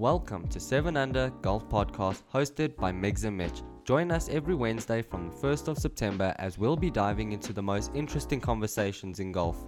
Welcome to 7 Under Golf Podcast hosted by Megs and Mitch. Join us every Wednesday from the 1st of September as we'll be diving into the most interesting conversations in golf.